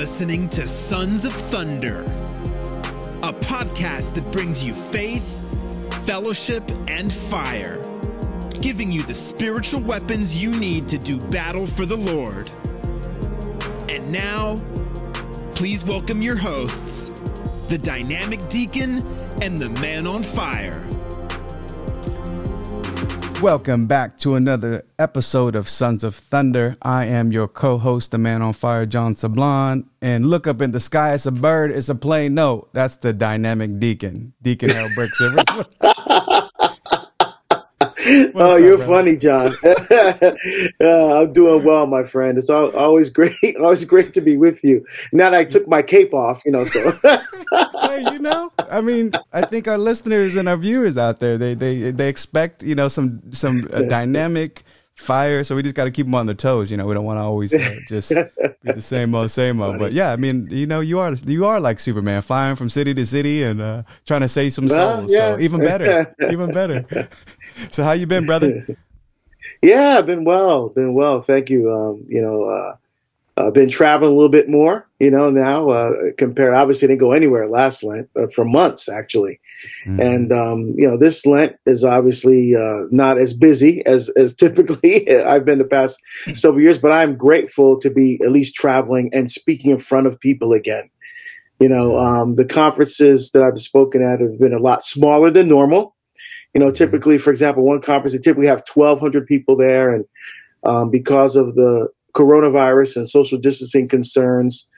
listening to Sons of Thunder, a podcast that brings you faith, fellowship, and fire, giving you the spiritual weapons you need to do battle for the Lord. And now, please welcome your hosts, the dynamic deacon and the man on fire. Welcome back to another episode of Sons of Thunder. I am your co-host, the man on fire, John Sablan. And look up in the sky, it's a bird, it's a plane. No, that's the dynamic deacon, Deacon L. Brick oh, you're funny, John. uh, I'm doing well, my friend. It's all, always great, always great to be with you. Now that I took my cape off, you know, so. hey, you know, I mean, I think our listeners and our viewers out there, they they they expect, you know, some some uh, dynamic fire. So we just got to keep them on their toes. You know, we don't want to always uh, just be the same old, same old. But yeah, I mean, you know, you are you are like Superman, flying from city to city and uh, trying to save some souls. yeah. So even better, even better. so how you been, brother? Yeah, I've been well, been well. Thank you. Um, you know, uh, I've been traveling a little bit more. You know, now uh, compared, obviously, didn't go anywhere last Lent uh, for months actually, mm-hmm. and um, you know, this Lent is obviously uh, not as busy as as typically I've been the past several years. But I'm grateful to be at least traveling and speaking in front of people again. You know, mm-hmm. um, the conferences that I've spoken at have been a lot smaller than normal. You know, typically, for example, one conference they typically have 1,200 people there, and um, because of the coronavirus and social distancing concerns,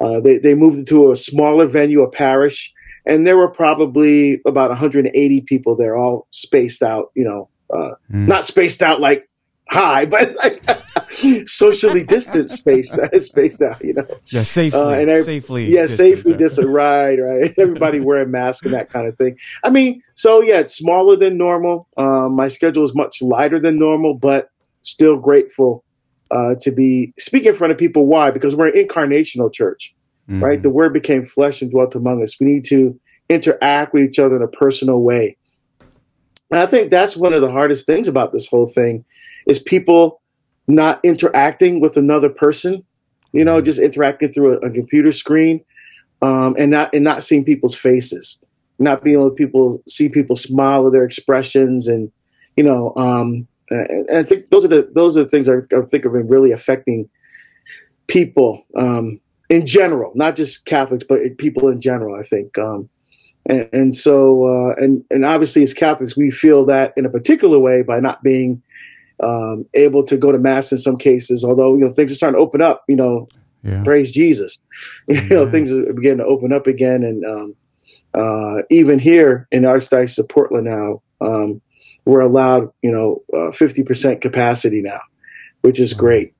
uh, they they moved to a smaller venue, a parish, and there were probably about 180 people there, all spaced out. You know, uh, mm. not spaced out like high, but like socially distanced spaced spaced out. You know, yeah, safely, uh, and safely, yeah, safely distant. Right, right. Everybody wearing masks and that kind of thing. I mean, so yeah, it's smaller than normal. Um, my schedule is much lighter than normal, but still grateful uh, to be speaking in front of people. Why? Because we're an incarnational church, mm-hmm. right? The Word became flesh and dwelt among us. We need to interact with each other in a personal way. And I think that's one of the hardest things about this whole thing is people not interacting with another person, you know, just interacting through a, a computer screen, um, and not and not seeing people's faces, not being able to people see people smile or their expressions, and you know, um, and I think those are the those are the things I, I think have been really affecting people um, in general, not just Catholics, but people in general. I think, um, and, and, so uh, and and obviously as Catholics, we feel that in a particular way by not being um, able to go to mass in some cases. Although you know things are starting to open up, you know, yeah. praise Jesus, you know things are beginning to open up again, and um, uh, even here in Archdiocese of Portland now, um, we're allowed, you know, uh, fifty uh, percent capacity now, which is great.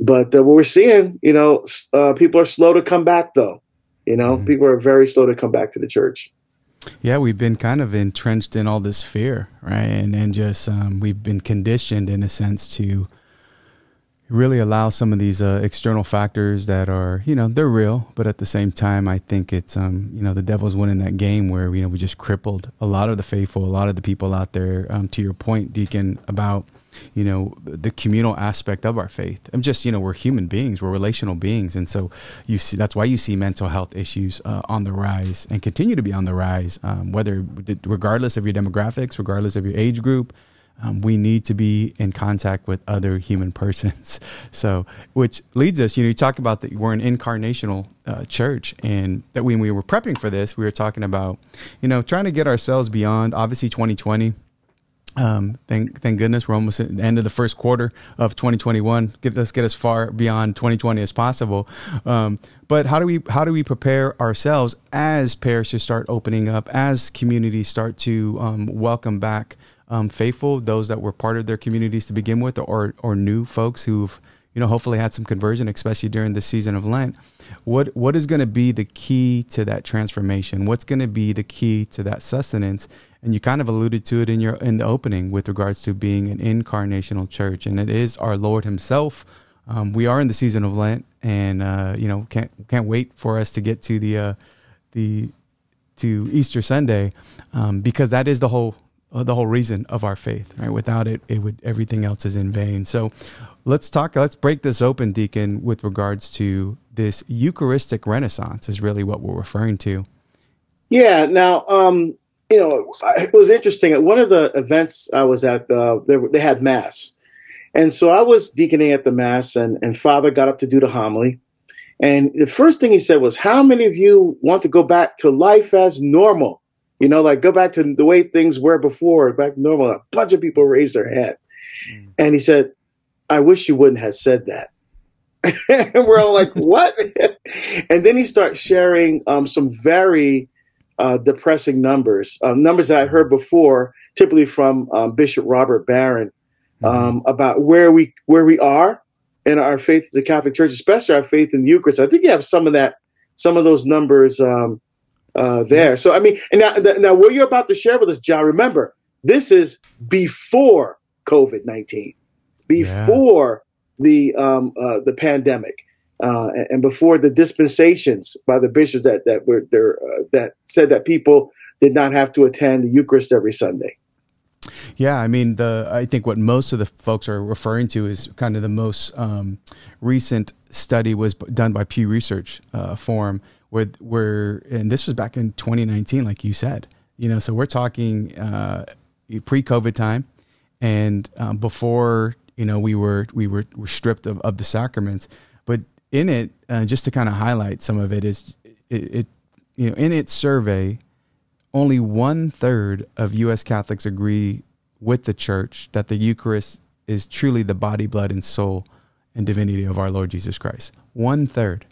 But uh, what we're seeing, you know, uh, people are slow to come back, though. You know, mm-hmm. people are very slow to come back to the church. Yeah, we've been kind of entrenched in all this fear, right? And and just um, we've been conditioned in a sense to really allow some of these uh, external factors that are, you know, they're real, but at the same time, I think it's, um, you know, the devil's winning that game where you know we just crippled a lot of the faithful, a lot of the people out there. Um, to your point, Deacon, about you know the communal aspect of our faith i'm just you know we're human beings we're relational beings and so you see that's why you see mental health issues uh, on the rise and continue to be on the rise um, whether regardless of your demographics regardless of your age group um, we need to be in contact with other human persons. So, which leads us, you know, you talk about that we're an incarnational uh, church, and that when we were prepping for this, we were talking about, you know, trying to get ourselves beyond obviously 2020 um, thank thank goodness we're almost at the end of the first quarter of 2021. Get let's get as far beyond 2020 as possible. Um, but how do we how do we prepare ourselves as parishes start opening up, as communities start to um, welcome back um, faithful, those that were part of their communities to begin with, or or new folks who've you know hopefully had some conversion, especially during the season of Lent. What what is going to be the key to that transformation? What's going to be the key to that sustenance? and you kind of alluded to it in your in the opening with regards to being an incarnational church, and it is our Lord Himself. Um, we are in the season of Lent, and uh, you know can't can't wait for us to get to the uh, the to Easter Sunday um, because that is the whole uh, the whole reason of our faith. Right? Without it, it would everything else is in vain. So let's talk. Let's break this open, Deacon, with regards to this Eucharistic Renaissance. Is really what we're referring to. Yeah. Now, um, you know, it was interesting. At one of the events I was at, uh, they, they had mass, and so I was deaconing at the mass, and and Father got up to do the homily, and the first thing he said was, "How many of you want to go back to life as normal? You know, like go back to the way things were before, back to normal." A bunch of people raised their hand, mm. and he said, "I wish you wouldn't have said that." And we're all like, "What?" and then he starts sharing um, some very uh, depressing numbers, uh, numbers that I heard before, typically from um, Bishop Robert Barron, mm-hmm. um, mm-hmm. about where we where we are in our faith as the Catholic Church, especially our faith in the Eucharist. I think you have some of that, some of those numbers um, uh, there. So I mean, and now, now what you're about to share with us, John, remember this is before COVID nineteen, before. The um, uh, the pandemic uh, and before the dispensations by the bishops that that were there uh, that said that people did not have to attend the Eucharist every Sunday. Yeah, I mean the I think what most of the folks are referring to is kind of the most um, recent study was done by Pew Research uh, Forum where where and this was back in 2019, like you said. You know, so we're talking uh, pre-COVID time and um, before you know we were we were, were stripped of, of the sacraments, but in it, uh, just to kind of highlight some of it, is it, it, you know in its survey, only one third of U.S. Catholics agree with the Church that the Eucharist is truly the body, blood, and soul and divinity of our Lord Jesus Christ. One third.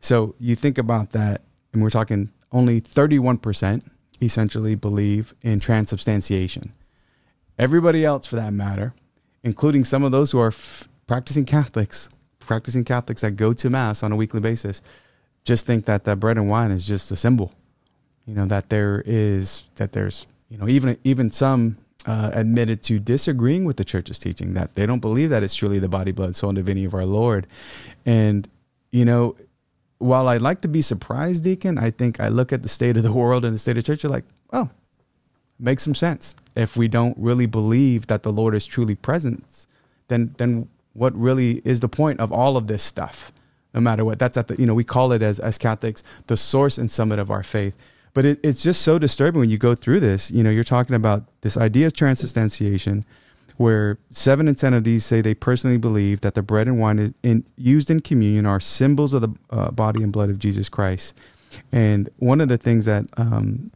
So you think about that, and we're talking only 31% essentially believe in transubstantiation. Everybody else, for that matter, including some of those who are f- practicing Catholics, practicing Catholics that go to mass on a weekly basis just think that that bread and wine is just a symbol. You know that there is that there's you know even even some uh, admitted to disagreeing with the church's teaching that they don't believe that it's truly the body, blood, soul, and divinity of our Lord. And you know, while I'd like to be surprised, Deacon, I think I look at the state of the world and the state of church, you're like, oh, makes some sense. If we don't really believe that the Lord is truly present, then then what really is the point of all of this stuff? No matter what that's at the you know we call it as as catholics the source and summit of our faith. But it, it's just so disturbing when you go through this. You know you're talking about this idea of transubstantiation where seven and ten of these say they personally believe that the bread and wine in, used in communion are symbols of the uh, body and blood of jesus christ. And one of the things that um,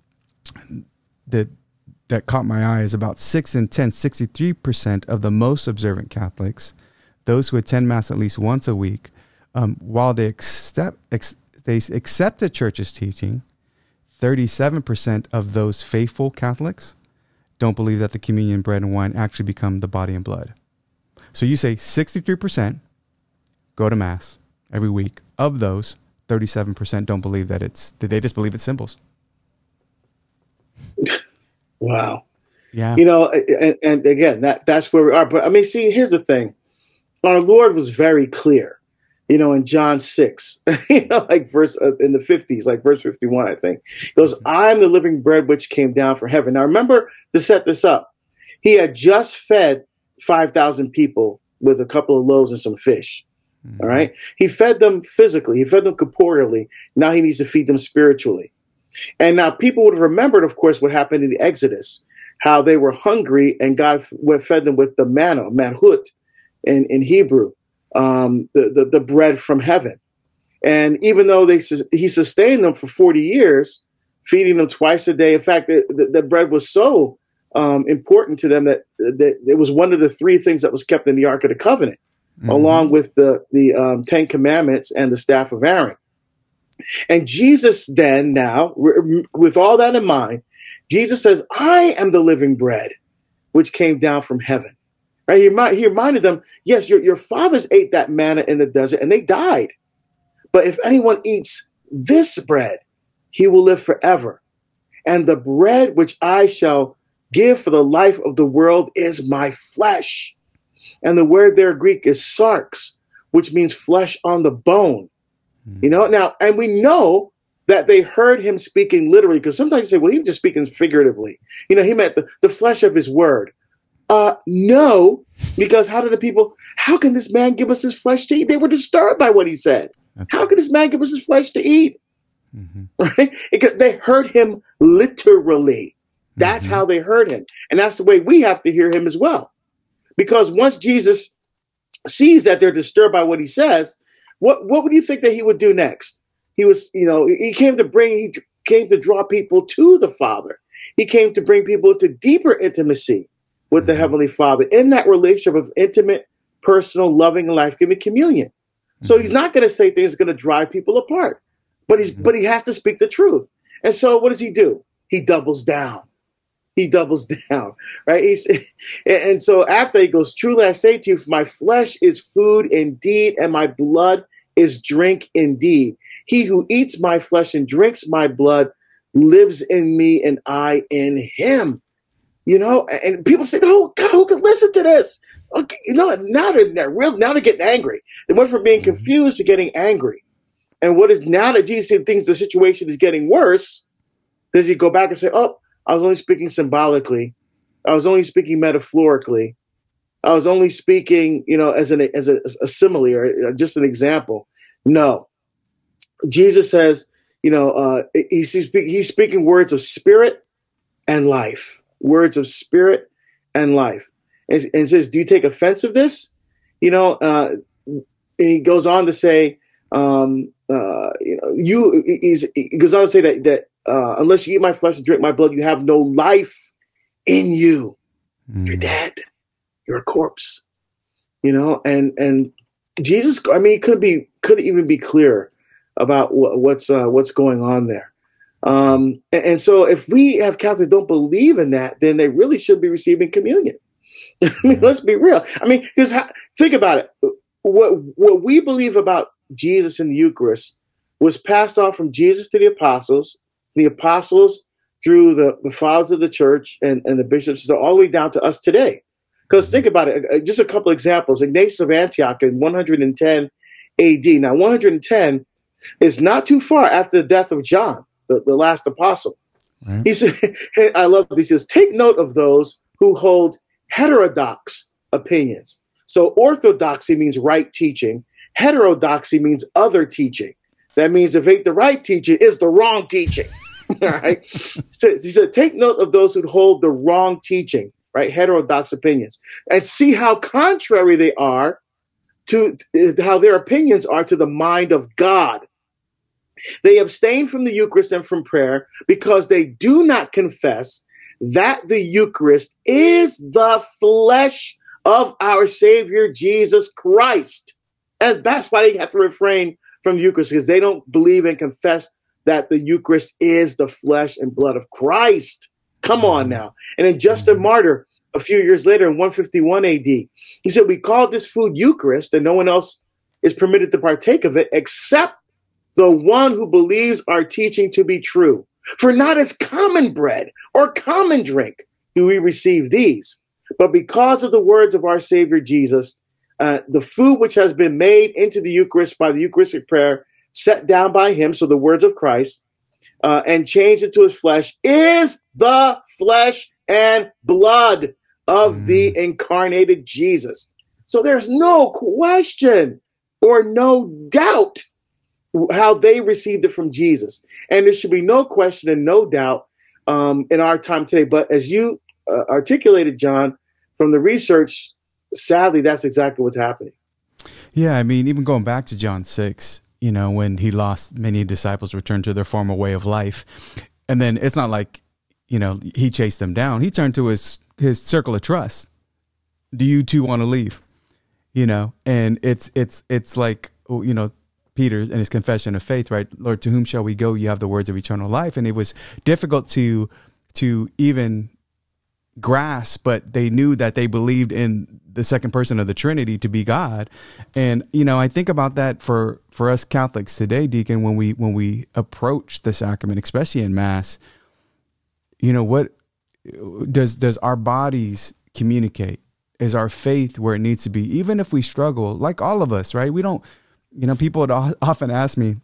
that that caught my eye is about 6 and 10 63% of the most observant catholics those who attend mass at least once a week, um, while they accept ex, they accept the church's teaching, 37% of those faithful Catholics don't believe that the communion bread and wine actually become the body and blood. So you say 63% go to mass every week. Of those, 37% don't believe that it's they just believe it's symbols. Wow. Yeah. You know, and, and, again, that that's where we are. But I mean, see, here's the thing our Lord was very clear, you know, in John 6, you know, like verse uh, in the 50s, like verse 51, I think. He goes, I'm the living bread which came down from heaven. Now, remember to set this up. He had just fed 5,000 people with a couple of loaves and some fish. Mm-hmm. All right. He fed them physically, he fed them corporeally. Now he needs to feed them spiritually. And now people would have remembered, of course, what happened in the Exodus, how they were hungry and God fed them with the manna, manhut, in, in Hebrew, um, the, the, the bread from heaven. And even though they he sustained them for 40 years, feeding them twice a day. In fact, the, the, the bread was so um, important to them that, that it was one of the three things that was kept in the Ark of the Covenant, mm-hmm. along with the, the um, Ten Commandments and the staff of Aaron. And Jesus then, now, with all that in mind, Jesus says, I am the living bread which came down from heaven. Right? He, he reminded them, yes, your, your fathers ate that manna in the desert and they died. But if anyone eats this bread, he will live forever. And the bread which I shall give for the life of the world is my flesh. And the word there Greek is sarx, which means flesh on the bone. You know, now, and we know that they heard him speaking literally, because sometimes you say, well, he was just speaking figuratively. You know, he meant the, the flesh of his word. Uh, no, because how did the people, how can this man give us his flesh to eat? They were disturbed by what he said. How can this man give us his flesh to eat? Mm-hmm. Right? Because they heard him literally. That's mm-hmm. how they heard him. And that's the way we have to hear him as well. Because once Jesus sees that they're disturbed by what he says, what, what would you think that he would do next? He was, you know, he came to bring, he came to draw people to the Father. He came to bring people to deeper intimacy with the mm-hmm. Heavenly Father in that relationship of intimate, personal, loving, and life giving communion. So he's mm-hmm. not going to say things going to drive people apart, but he's mm-hmm. but he has to speak the truth. And so what does he do? He doubles down. He doubles down, right? He's and so after he goes, truly I say to you, my flesh is food indeed, and my blood is drink indeed. He who eats my flesh and drinks my blood lives in me, and I in him. You know, and people say, "Oh God, who could listen to this?" Okay, you know, now they're, they're real. Now they're getting angry. They went from being mm-hmm. confused to getting angry. And what is now that Jesus thinks the situation is getting worse? Does he go back and say, "Oh, I was only speaking symbolically. I was only speaking metaphorically. I was only speaking, you know, as an as a, a simile or uh, just an example." No, Jesus says, you know, uh, he's he's speaking words of spirit and life words of spirit and life. And, and says, Do you take offense of this? You know, uh, he goes on to say, um, uh, you know, you he goes on to say that that uh, unless you eat my flesh and drink my blood, you have no life in you. Mm. You're dead. You're a corpse. You know, and and Jesus, I mean, it couldn't be couldn't even be clearer about what, what's uh, what's going on there. Um, and, and, so if we have Catholics don't believe in that, then they really should be receiving communion. I mean, let's be real. I mean, because think about it. What what we believe about Jesus in the Eucharist was passed on from Jesus to the apostles, the apostles through the, the fathers of the church and, and the bishops, so all the way down to us today. Because think about it, uh, just a couple examples. Ignatius of Antioch in 110 AD. Now, 110 is not too far after the death of John the, the last apostle. Right. He said, I love this. He says, take note of those who hold heterodox opinions. So orthodoxy means right teaching. Heterodoxy means other teaching. That means if ain't the right teaching, is the wrong teaching. All right. So he said, take note of those who hold the wrong teaching, right? Heterodox opinions, and see how contrary they are to uh, how their opinions are to the mind of God. They abstain from the Eucharist and from prayer because they do not confess that the Eucharist is the flesh of our Savior Jesus Christ. And that's why they have to refrain from Eucharist because they don't believe and confess that the Eucharist is the flesh and blood of Christ. Come on now. And then Justin Martyr, a few years later in 151 AD, he said, We call this food Eucharist, and no one else is permitted to partake of it except the one who believes our teaching to be true. For not as common bread or common drink do we receive these, but because of the words of our Savior Jesus, uh, the food which has been made into the Eucharist by the Eucharistic prayer, set down by Him, so the words of Christ, uh, and changed into His flesh, is the flesh and blood of mm. the incarnated Jesus. So there's no question or no doubt how they received it from Jesus. And there should be no question and no doubt um, in our time today. But as you uh, articulated, John, from the research, sadly, that's exactly what's happening. Yeah, I mean, even going back to John 6, you know, when he lost many disciples returned to their former way of life. And then it's not like, you know, he chased them down. He turned to his his circle of trust. Do you two want to leave? You know, and it's it's it's like oh, you know Peter's and his confession of faith, right? Lord, to whom shall we go? You have the words of eternal life. And it was difficult to to even grasp, but they knew that they believed in the second person of the Trinity to be God. And you know, I think about that for for us Catholics today, Deacon, when we when we approach the sacrament, especially in Mass, you know, what does does our bodies communicate? Is our faith where it needs to be? Even if we struggle, like all of us, right? We don't you know, people would often ask me,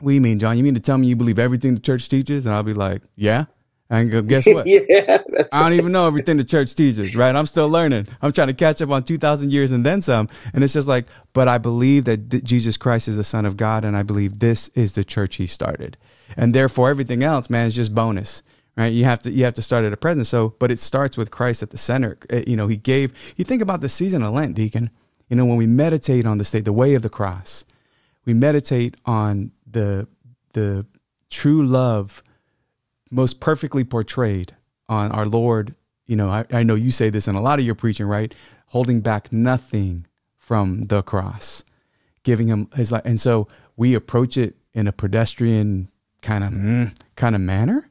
what do you mean, John? You mean to tell me you believe everything the church teaches? And I'll be like, yeah. And guess what? yeah, I don't even know everything the church teaches, right? I'm still learning. I'm trying to catch up on 2,000 years and then some. And it's just like, but I believe that th- Jesus Christ is the Son of God, and I believe this is the church he started. And therefore, everything else, man, is just bonus. Right, you have to you have to start at a present. So, but it starts with Christ at the center. It, you know, He gave. You think about the season of Lent, Deacon. You know, when we meditate on the state, the way of the cross, we meditate on the the true love most perfectly portrayed on our Lord. You know, I, I know you say this in a lot of your preaching, right? Holding back nothing from the cross, giving him his life. And so we approach it in a pedestrian kind of mm, kind of manner.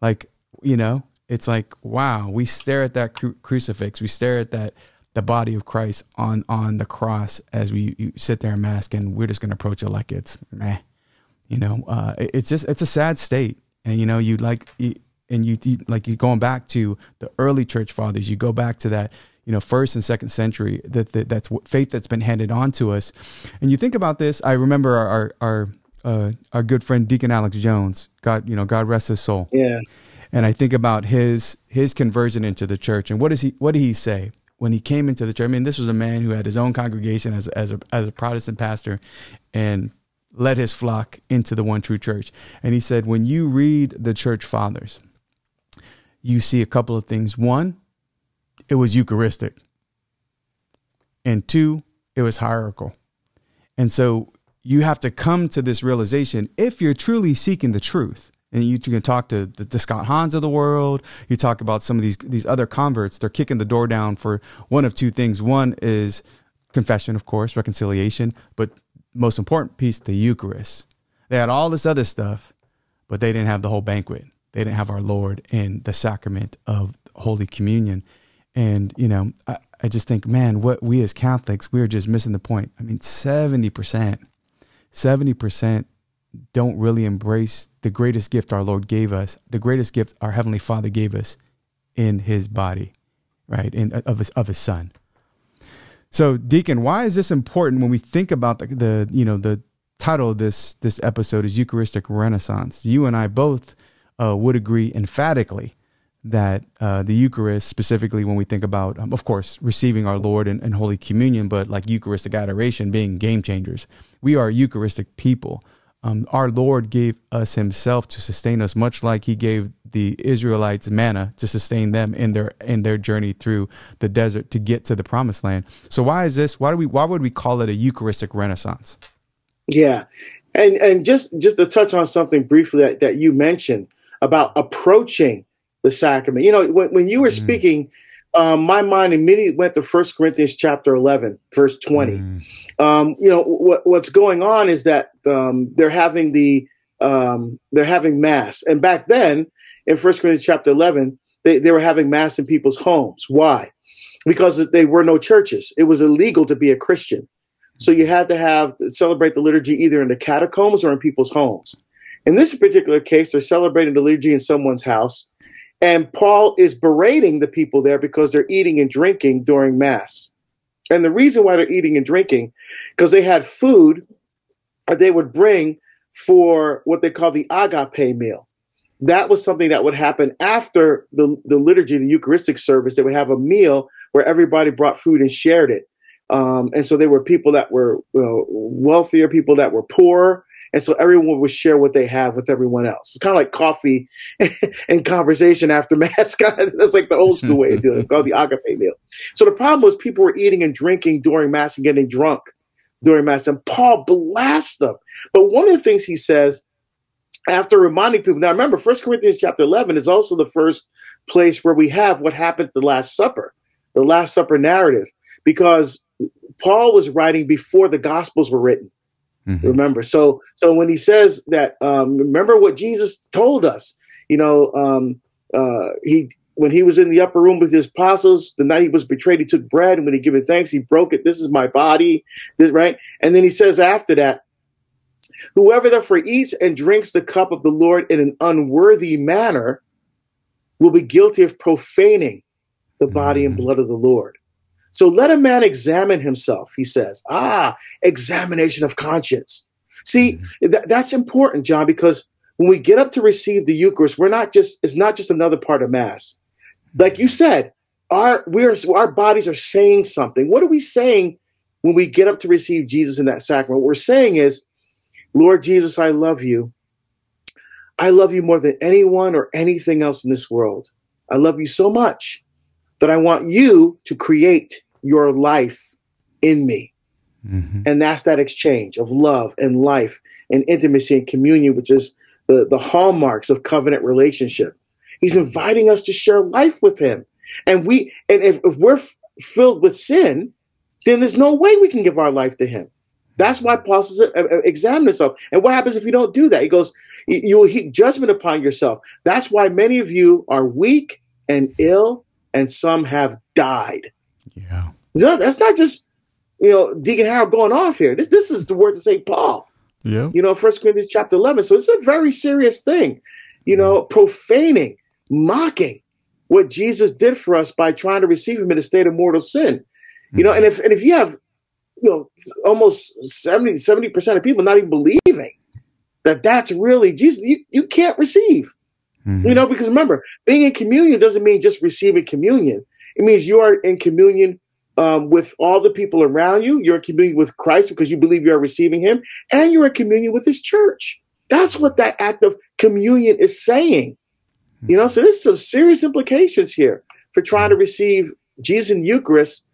Like, you know, it's like, wow, we stare at that cru- crucifix, we stare at that the body of Christ on on the cross as we sit there and mask, and we're just going to approach it like it's meh. You know, uh, it, it's just it's a sad state, and you know, you like you, and you, you like you going back to the early church fathers. You go back to that you know first and second century that, that that's faith that's been handed on to us. And you think about this. I remember our our our, uh, our good friend deacon alex jones. God you know god rest his soul. Yeah. And i think about his his conversion into the church and what does he what did he say when he came into the church, I mean, this was a man who had his own congregation as, as, a, as a Protestant pastor and led his flock into the one true church. And he said, when you read the church fathers, you see a couple of things. One, it was Eucharistic. And two, it was hierarchical. And so you have to come to this realization if you're truly seeking the truth and you can talk to the, the, Scott Hahns of the world. You talk about some of these these other converts. They're kicking the door down for one of two things. One is confession, of course, reconciliation, but most important piece, the Eucharist. They had all this other stuff, but they didn't have the whole banquet. They didn't have our Lord in the sacrament of Holy Communion. And, you know, I, I just think, man, what we as Catholics, we are just missing the point. I mean, 70%, 70% don't really embrace the greatest gift our Lord gave us, the greatest gift our Heavenly Father gave us in His body, right? In of His of His Son. So, Deacon, why is this important when we think about the, the you know the title of this this episode is Eucharistic Renaissance? You and I both uh, would agree emphatically that uh, the Eucharist, specifically when we think about, um, of course, receiving our Lord and, in Holy Communion, but like Eucharistic adoration being game changers. We are Eucharistic people um, our Lord gave us Himself to sustain us, much like He gave the Israelites manna to sustain them in their in their journey through the desert to get to the Promised Land. So, why is this? Why do we? Why would we call it a Eucharistic Renaissance? Yeah, and and just just to touch on something briefly that, that you mentioned about approaching the sacrament. You know, when, when you were mm. speaking um, my mind immediately went to First Corinthians chapter 11, verse 20. Mm. Um, you know, what, what's going on is that um, they're having the, um, they're having mass. And back then in First Corinthians chapter 11, they, they were having mass in people's homes. Why? Because they were no churches. It was illegal to be a Christian. So you had to have celebrate the liturgy either in the catacombs or in people's homes. In this particular case, they're celebrating the liturgy in someone's house. And Paul is berating the people there because they're eating and drinking during Mass. And the reason why they're eating and drinking, because they had food that they would bring for what they call the agape meal. That was something that would happen after the, the liturgy, the Eucharistic service. They would have a meal where everybody brought food and shared it. Um, and so there were people that were you know, wealthier, people that were poor, and so everyone would share what they have with everyone else. It's kind of like coffee and conversation after mass. Kind of, that's like the old school way of doing it, called the agape meal. So the problem was people were eating and drinking during mass and getting drunk during mass, and Paul blasts them. But one of the things he says after reminding people now, remember, First Corinthians chapter eleven is also the first place where we have what happened at the Last Supper, the Last Supper narrative, because Paul was writing before the Gospels were written. Mm-hmm. Remember, so so when he says that, um, remember what Jesus told us. You know, um, uh, he when he was in the upper room with his apostles, the night he was betrayed, he took bread, and when he gave it thanks, he broke it. This is my body, this, right? And then he says after that, whoever therefore eats and drinks the cup of the Lord in an unworthy manner will be guilty of profaning the body mm-hmm. and blood of the Lord. So let a man examine himself, he says. Ah, examination of conscience. See, mm-hmm. th- that's important, John, because when we get up to receive the Eucharist, we're not just it's not just another part of Mass. Like you said, our we're our bodies are saying something. What are we saying when we get up to receive Jesus in that sacrament? What we're saying is, Lord Jesus, I love you. I love you more than anyone or anything else in this world. I love you so much that I want you to create your life in me. Mm-hmm. And that's that exchange of love and life and intimacy and communion, which is the, the hallmarks of covenant relationship. He's inviting us to share life with him. And we and if, if we're f- filled with sin, then there's no way we can give our life to him. That's why Paul says, uh, uh, examine yourself. And what happens if you don't do that? He goes, you will heap judgment upon yourself. That's why many of you are weak and ill, and some have died. Yeah. that's not just, you know, Deacon Harold going off here. This, this is the word of St. Paul. Yeah. You know, First Corinthians chapter 11. So it's a very serious thing, you know, profaning, mocking what Jesus did for us by trying to receive him in a state of mortal sin. You know, and mm-hmm. if and if you have you know almost 70 70% of people not even believing that that's really Jesus, you, you can't receive. Mm-hmm. You know, because remember, being in communion doesn't mean just receiving communion. It means you are in communion um, with all the people around you. You're in communion with Christ because you believe you are receiving Him, and you're in communion with His church. That's what that act of communion is saying. You know, so there's some serious implications here for trying to receive Jesus in Eucharist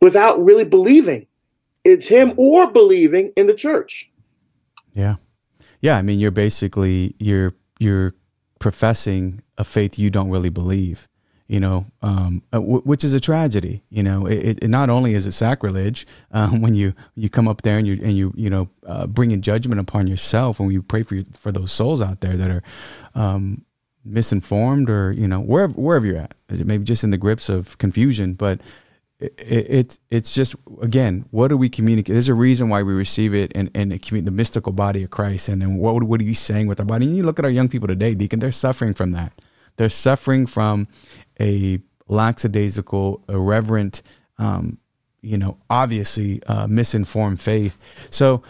without really believing it's him or believing in the church. Yeah. Yeah, I mean you're basically you're you're professing a faith you don't really believe you know, um, uh, which is a tragedy. You know, it, it, not only is it sacrilege um, when you you come up there and you and you you know uh, bringing judgment upon yourself, when we pray for you, for those souls out there that are um, misinformed or you know wherever wherever you're at, maybe just in the grips of confusion, but. It, it, it's just again what do we communicate? There's a reason why we receive it in, in the, the mystical body of christ. And then what, what are you saying with our body? And you look at our young people today deacon they're suffering from that. They're suffering from a lackadaisical irreverent um, you know obviously uh, misinformed faith. So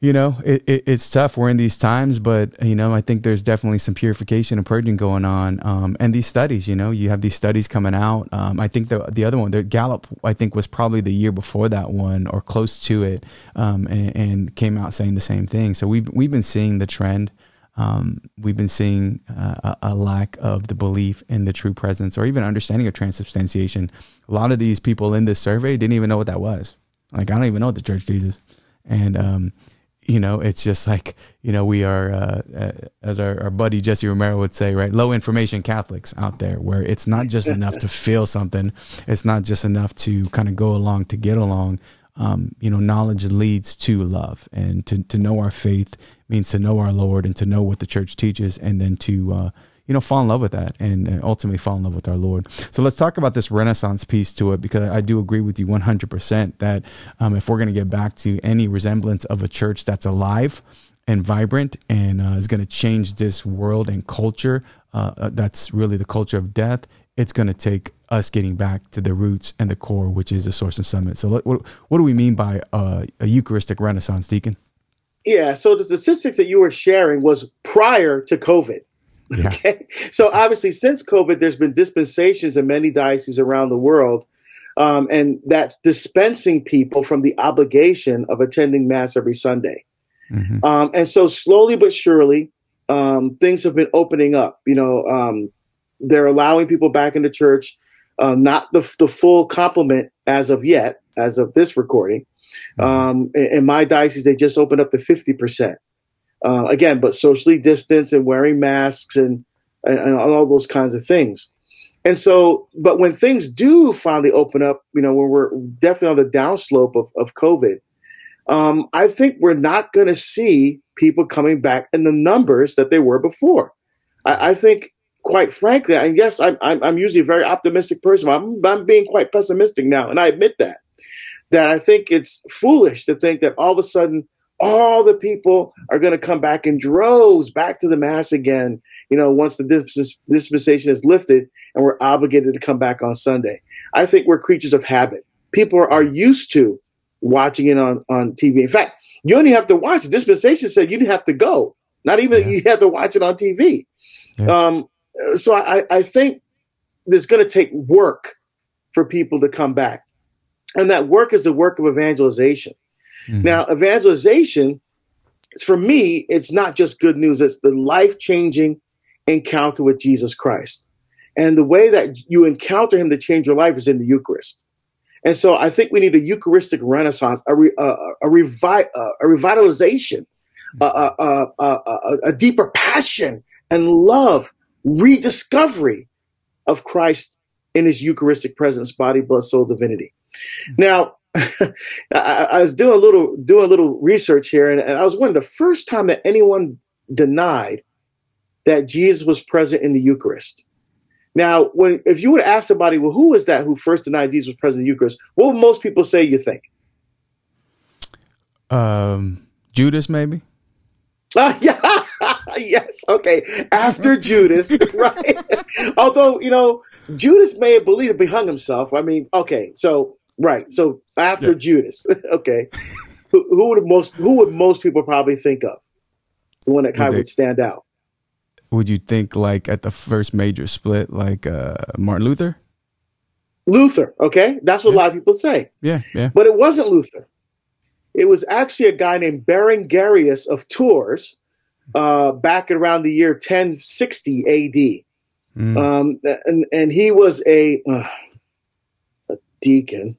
you know, it, it, it's tough. We're in these times, but you know, I think there's definitely some purification and purging going on. Um, and these studies, you know, you have these studies coming out. Um, I think the the other one, the Gallup, I think was probably the year before that one or close to it, um, and, and, came out saying the same thing. So we've we've been seeing the trend. Um, we've been seeing uh, a, lack of the belief in the true presence or even understanding of transubstantiation. A lot of these people in this survey didn't even know what that was. Like I don't even know what the church teaches, and um, you know, it's just like, you know, we are, uh, uh, as our, our, buddy Jesse Romero would say, right, low information Catholics out there, where it's not just enough to feel something, it's not just enough to kind of go along to get along. Um, you know, knowledge leads to love, and to, to know our faith means to know our Lord and to know what the church teaches, and then to, uh, you know, fall in love with that and ultimately fall in love with our Lord. So let's talk about this Renaissance piece to it because I do agree with you 100% that um, if we're going to get back to any resemblance of a church that's alive and vibrant and uh, is going to change this world and culture, uh, uh, that's really the culture of death, it's going to take us getting back to the roots and the core, which is the source and summit. So, what, what do we mean by uh, a Eucharistic Renaissance, Deacon? Yeah, so the statistics that you were sharing was prior to COVID. Yeah. Okay. So obviously, since COVID, there's been dispensations in many dioceses around the world, um, and that's dispensing people from the obligation of attending Mass every Sunday. Mm-hmm. Um, and so, slowly but surely, um, things have been opening up. You know, um, they're allowing people back into church, uh, not the, the full complement as of yet, as of this recording. Mm-hmm. Um, in, in my diocese, they just opened up to 50%. Uh, again, but socially distanced and wearing masks and, and, and all those kinds of things. And so, but when things do finally open up, you know, when we're definitely on the downslope of, of COVID, um, I think we're not going to see people coming back in the numbers that they were before. I, I think, quite frankly, I guess I'm, I'm, I'm, usually a very optimistic person. I'm, I'm being quite pessimistic now, and I admit that. That I think it's foolish to think that all of a sudden all the people are going to come back in droves back to the mass again you know once the dispensation is lifted and we're obligated to come back on sunday i think we're creatures of habit people are used to watching it on, on TV. In fact, you only have to watch. Dispensation said you didn't have to go. Not even yeah. you had to watch it on TV. Yeah. Um, so I, I think there's going to take work for people to come back. And that work is the work of evangelization. Mm-hmm. Now, evangelization, for me, it's not just good news, it's the life changing encounter with Jesus Christ. And the way that you encounter him to change your life is in the Eucharist. And so I think we need a Eucharistic renaissance, a, re, uh, a, revi- a revitalization, uh, a deeper passion and love, rediscovery of Christ in his Eucharistic presence, body, blood, soul, divinity. Now, I, I, was doing a little doing a little research here, and, and I was wondering the first time that anyone denied that Jesus was present in the Eucharist. Now, when if you would ask somebody, well, who was that who first denied Jesus was present in the Eucharist? What would most people say? You think? Um, Judas, maybe. Uh, yeah, yes. Okay. After Judas, right? Although you know Judas may have believed he hung himself. I mean, okay. So right. So after yeah. Judas, okay. who, who, would most who would most people probably think of? The one that kind of would stand out would you think like at the first major split, like uh, Martin Luther? Luther, okay, that's what yeah. a lot of people say. Yeah, yeah. But it wasn't Luther. It was actually a guy named Berengarius of Tours, uh, back around the year 1060 A.D. Mm. Um, and and he was a uh, a deacon.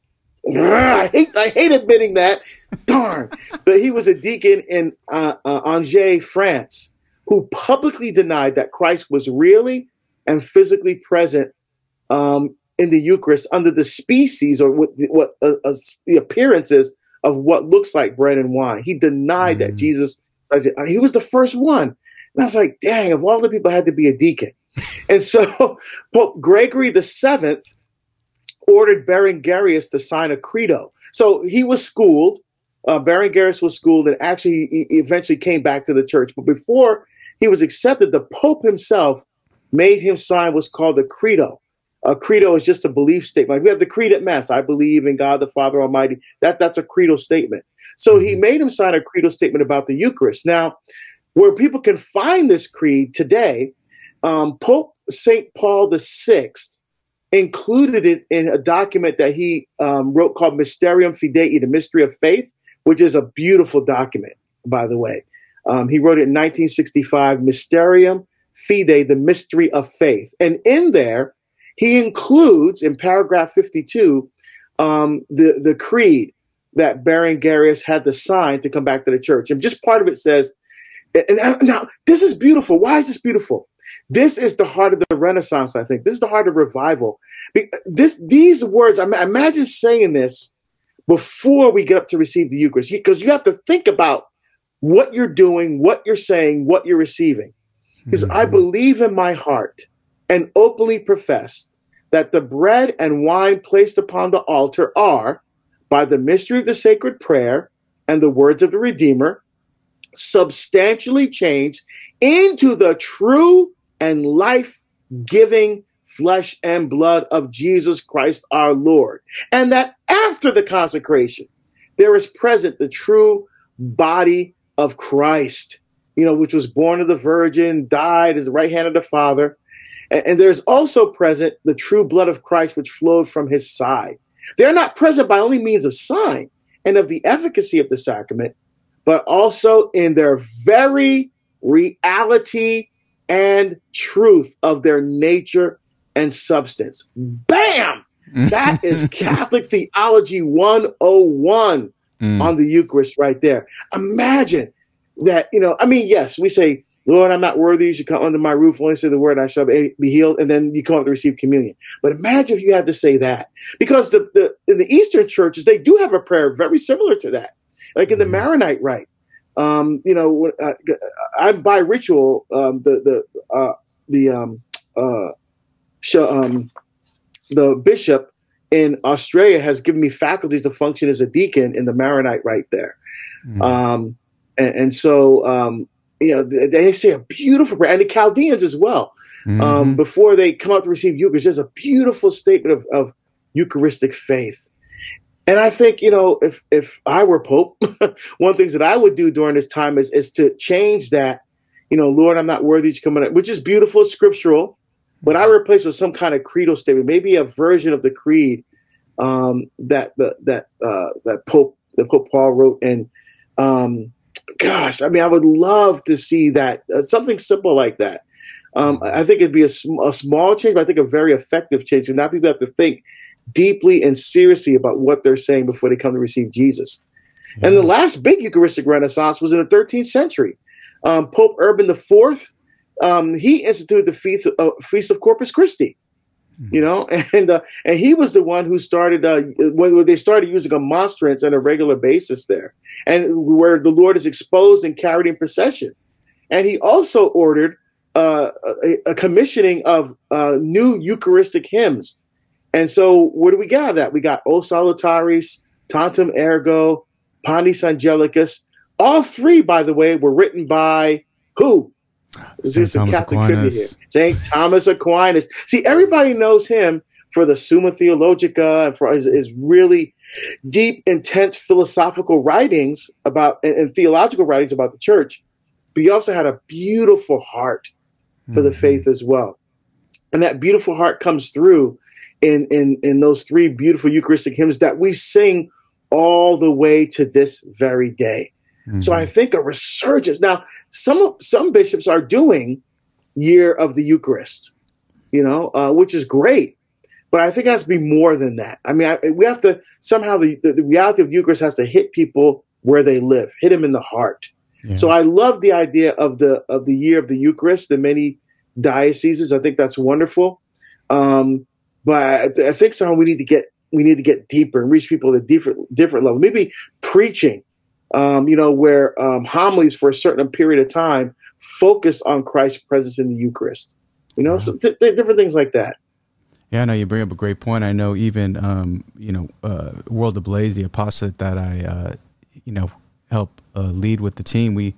I hate I hate admitting that. Darn, but he was a deacon in uh, uh Angers, France who publicly denied that Christ was really and physically present um, in the Eucharist under the species or what, what uh, uh, the appearances of what looks like bread and wine. He denied mm that Jesus. He was the first one, and I was like, "Dang! If all the people had to be a deacon," and so Pope Gregory the Seventh ordered Berengarius to sign a credo. So he was schooled. Uh, Berengarius was schooled, and actually, he eventually came back to the church. But before he was accepted, the Pope himself made him sign what's called the Credo. A credo is just a belief statement. Like we have the creed at Mass. I believe in God the Father Almighty. That that's a credo statement. So he mm-hmm. made him sign a credo statement about the Eucharist. Now, where people can find this creed today, um, Pope Saint Paul VI included it in a document that he um, wrote called Mysterium Fidei, the Mystery of Faith, which is a beautiful document, by the way. Um, he wrote it in 1965, Mysterium Fidei, the mystery of faith. And in there, he includes in paragraph 52 um, the, the creed that Berengarius had to sign to come back to the church. And just part of it says, and now this is beautiful. Why is this beautiful? This is the heart of the Renaissance, I think. This is the heart of revival. This, these words, imagine saying this before we get up to receive the Eucharist, because you have to think about what you're doing, what you're saying, what you're receiving. Because mm-hmm. I believe in my heart and openly profess that the bread and wine placed upon the altar are, by the mystery of the sacred prayer and the words of the Redeemer, substantially changed into the true and life giving flesh and blood of Jesus Christ our Lord. And that after the consecration, there is present the true body of Christ, you know, which was born of the Virgin, died as the right hand of the Father. And, and there's also present the true blood of Christ, which flowed from his side. They're not present by only means of sign and of the efficacy of the sacrament, but also in their very reality and truth of their nature and substance. Bam! That is Catholic Theology 101 mm. on the Eucharist right there. Imagine that, you know, I mean, yes, we say, Lord, I'm not worthy. You should come under my roof. Only say the word, I shall be healed. And then you come up to receive communion. But imagine if you had to say that. Because the, the in the Eastern churches, they do have a prayer very similar to that. Like in the mm. Maronite rite. Um, you know, uh, I'm bi-ritual. Um, the the uh, the um, uh, sh- um, the bishop in Australia has given me faculties to function as a deacon in the Maronite rite there. Mm. Um, and, and, so, um, you know, they, they, say a beautiful prayer, and the Chaldeans as well. Um, mm-hmm. Um, before they come out to receive Eucharist, there's a beautiful statement of, of Eucharistic faith. And I think, you know, if if I were Pope, one of the things that I would do during this time is is to change that, you know, Lord, I'm not worthy to come in, which is beautiful, scriptural, but I replace with some kind of creedal statement, maybe a version of the creed um, that the that uh, that Pope that Pope Paul wrote. And um, gosh, I mean, I would love to see that uh, something simple like that. Um, I think it'd be a, sm- a, small change, but I think a very effective change. And now people have to think deeply and seriously about what they're saying before they come to receive Jesus. Yeah. And the last big Eucharistic Renaissance was in the 13th century. Um, Pope Urban IV, um, he instituted the feast, uh, feast of Corpus Christi you know and uh, and he was the one who started uh, when they started using a monstrance on a regular basis there and where the lord is exposed and carried in procession and he also ordered uh, a, a, commissioning of uh, new eucharistic hymns and so what do we get out of that we got o salutaris tantum ergo panis angelicus all three by the way were written by who this is some Catholic trivia here. St. Thomas Aquinas. See, everybody knows him for the Summa Theologica and for his, his really deep, intense philosophical writings about and, and, theological writings about the church. But he also had a beautiful heart for mm-hmm. the faith as well. And that beautiful heart comes through in, in, in those three beautiful Eucharistic hymns that we sing all the way to this very day. Mm-hmm. So I think a resurgence. Now, some some bishops are doing year of the Eucharist, you know, uh, which is great. But I think it has to be more than that. I mean, I, we have to somehow the, the, the, reality of the Eucharist has to hit people where they live, hit them in the heart. Yeah. So I love the idea of the of the year of the Eucharist, the many dioceses. I think that's wonderful. Um, but I, th- I think somehow we need to get we need to get deeper and reach people at a different different level. Maybe preaching um, you know, where um, homilies for a certain period of time focus on Christ's presence in the Eucharist. You know, so th- th- different things like that. Yeah, I know you bring up a great point. I know even um, you know uh, World Ablaze, the apostolate that I uh, you know help uh, lead with the team. We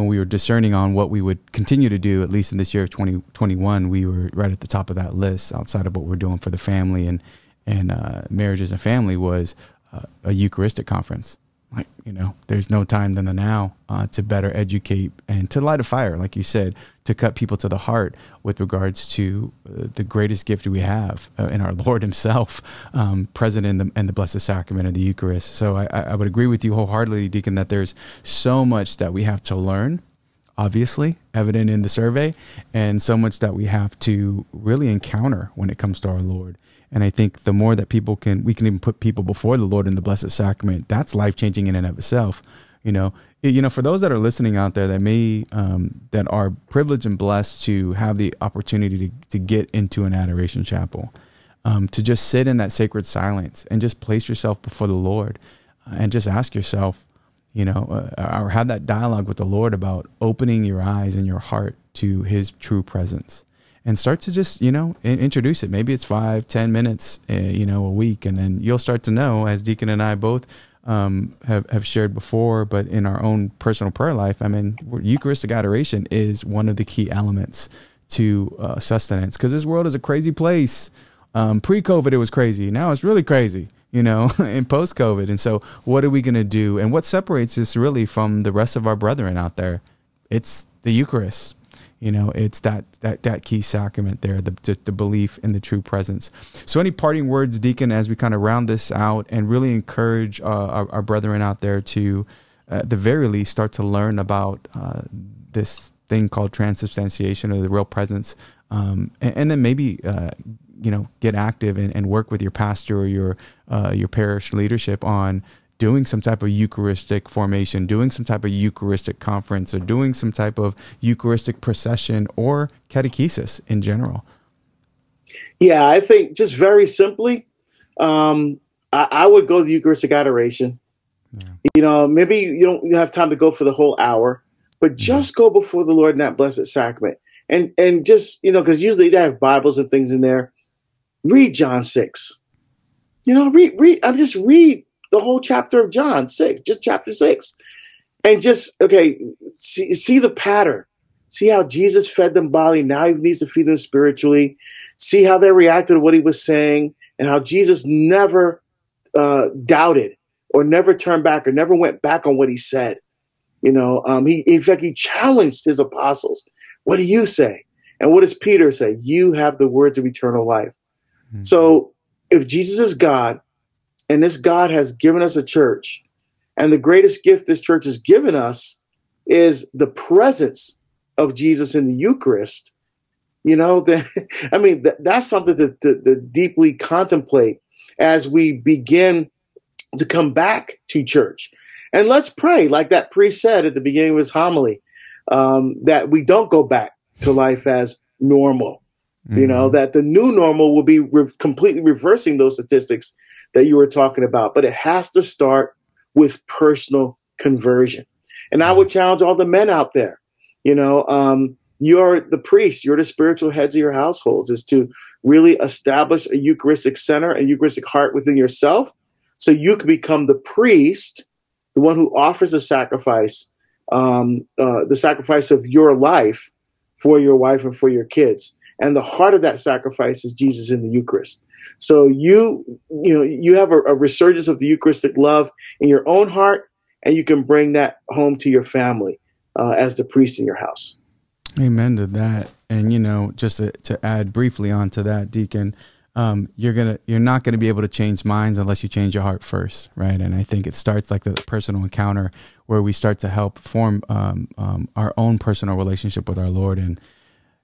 when we were discerning on what we would continue to do, at least in this year of 2021, we were right at the top of that list. Outside of what we're doing for the family and and uh, marriages and family was uh, a Eucharistic conference like you know there's no time than the now uh, to better educate and to light a fire like you said to cut people to the heart with regards to uh, the greatest gift we have uh, in our lord himself um, present in the, in the blessed sacrament of the eucharist. So I, I would agree with you wholeheartedly deacon that there's so much that we have to learn obviously evident in the survey and so much that we have to really encounter when it comes to our lord and I think the more that people can, we can even put people before the Lord in the Blessed Sacrament. That's life changing in and of itself. You know, you know, for those that are listening out there that may um, that are privileged and blessed to have the opportunity to to get into an adoration chapel, um, to just sit in that sacred silence and just place yourself before the Lord, uh, and just ask yourself, you know, uh, or have that dialogue with the Lord about opening your eyes and your heart to His true presence and start to just you know introduce it. Maybe it's five ten minutes uh, you know a week and then you'll start to know as deacon and i both um, have, have shared before but in our own personal prayer life i mean eucharistic adoration is one of the key elements to uh, sustenance because this world is a crazy place. Um, pre-covid it was crazy. Now it's really crazy you know in post-covid. And so what are we going to do? And what separates us really from the rest of our brethren out there? It's the eucharist you know, it's that that that key sacrament there, the, the, the belief in the true presence. So, any parting words, Deacon, as we kind of round this out and really encourage uh, our, our, brethren out there to, uh, at the very least, start to learn about uh, this thing called transubstantiation or the real presence, um, and, and, then maybe uh, you know get active and, and, work with your pastor or your uh, your parish leadership on doing some type of Eucharistic formation, doing some type of Eucharistic conference, or doing some type of Eucharistic procession or catechesis in general? Yeah, I think just very simply, um, I, I, would go to the Eucharistic adoration. Yeah. You know, maybe you don't have time to go for the whole hour, but just yeah. go before the Lord in that blessed sacrament. And and just, you know, because usually they have Bibles and things in there. Read John 6. You know, read read I'm just read the whole chapter of John 6, just chapter 6. And just, okay, see, see the pattern. See how Jesus fed them bodily. Now he needs to feed them spiritually. See how they reacted to what he was saying and how Jesus never uh, doubted or never turned back or never went back on what he said. You know, um, he in fact he challenged his apostles. What do you say? And what does Peter say? You have the words of eternal life. Mm-hmm. So if Jesus is God, and this God has given us a church, and the greatest gift this church has given us is the presence of Jesus in the Eucharist, you know, then I mean, that, that's something to, to, to deeply contemplate as we begin to come back to church. And let's pray, like that priest said at the beginning of his homily, um, that we don't go back to life as normal. Mm-hmm. You know, mm-hmm. that the new normal will be re- completely reversing those statistics that you were talking about. But it has to start with personal conversion. And I would mm-hmm. challenge all the men out there, you know, um, you're the priest, you're the spiritual heads of your households, is to really establish a Eucharistic center, a Eucharistic heart within yourself, so you can become the priest, the one who offers the sacrifice, um, uh, the sacrifice of your life for your wife and for your kids. And the heart of that sacrifice is Jesus in the Eucharist. So you, you know, you have a, a resurgence of the Eucharistic love in your own heart, and you can bring that home to your family uh, as the priest in your house. Amen to that. And you know, just to, to add briefly onto that, Deacon, um, you're gonna you're not gonna be able to change minds unless you change your heart first, right? And I think it starts like the personal encounter where we start to help form um, um, our own personal relationship with our Lord. And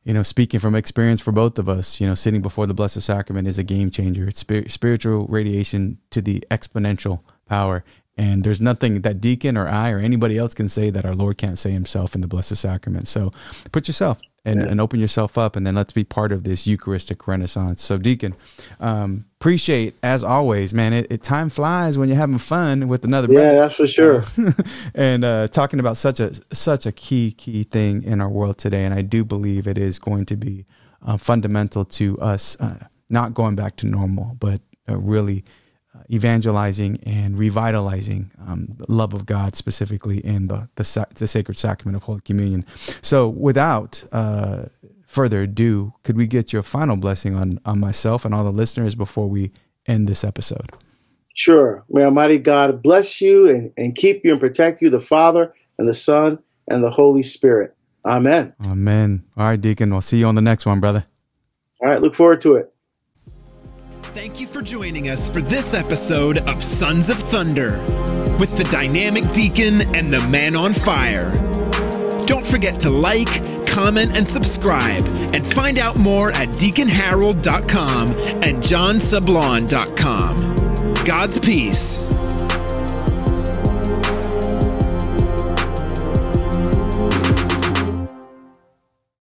you know, speaking from experience for both of us, you know, sitting before the Blessed Sacrament is a game changer. It's spir- spiritual radiation to the exponential power. And there's nothing that deacon or I or anybody else can say that our Lord can't say himself in the Blessed Sacrament. So put yourself and, yeah. and open yourself up and then let's be part of this Eucharistic renaissance. So, Deacon, um, appreciate as always, man. It, it, time flies when you're having fun with another. Yeah, brother. that's for sure. And uh, talking about such a such a key key thing in our world today, and I do believe it is going to be uh, fundamental to us uh, not going back to normal, but uh, really evangelizing and revitalizing um, the love of God, specifically in the, the, the sacred sacrament of Holy Communion. So, without uh, further ado, could we get your final blessing on, on myself and all the listeners before we end this episode? Sure. May Almighty God bless you and, and keep you and protect you, the Father and the Son and the Holy Spirit. Amen. Amen. All right, Deacon. We'll see you on the next one, brother. All right. Look forward to it. Thank you for joining us for this episode of Sons of Thunder with the dynamic deacon and the man on fire. Don't forget to like, comment, and subscribe, and find out more at deaconharold.com and johnsablan.com. God's peace.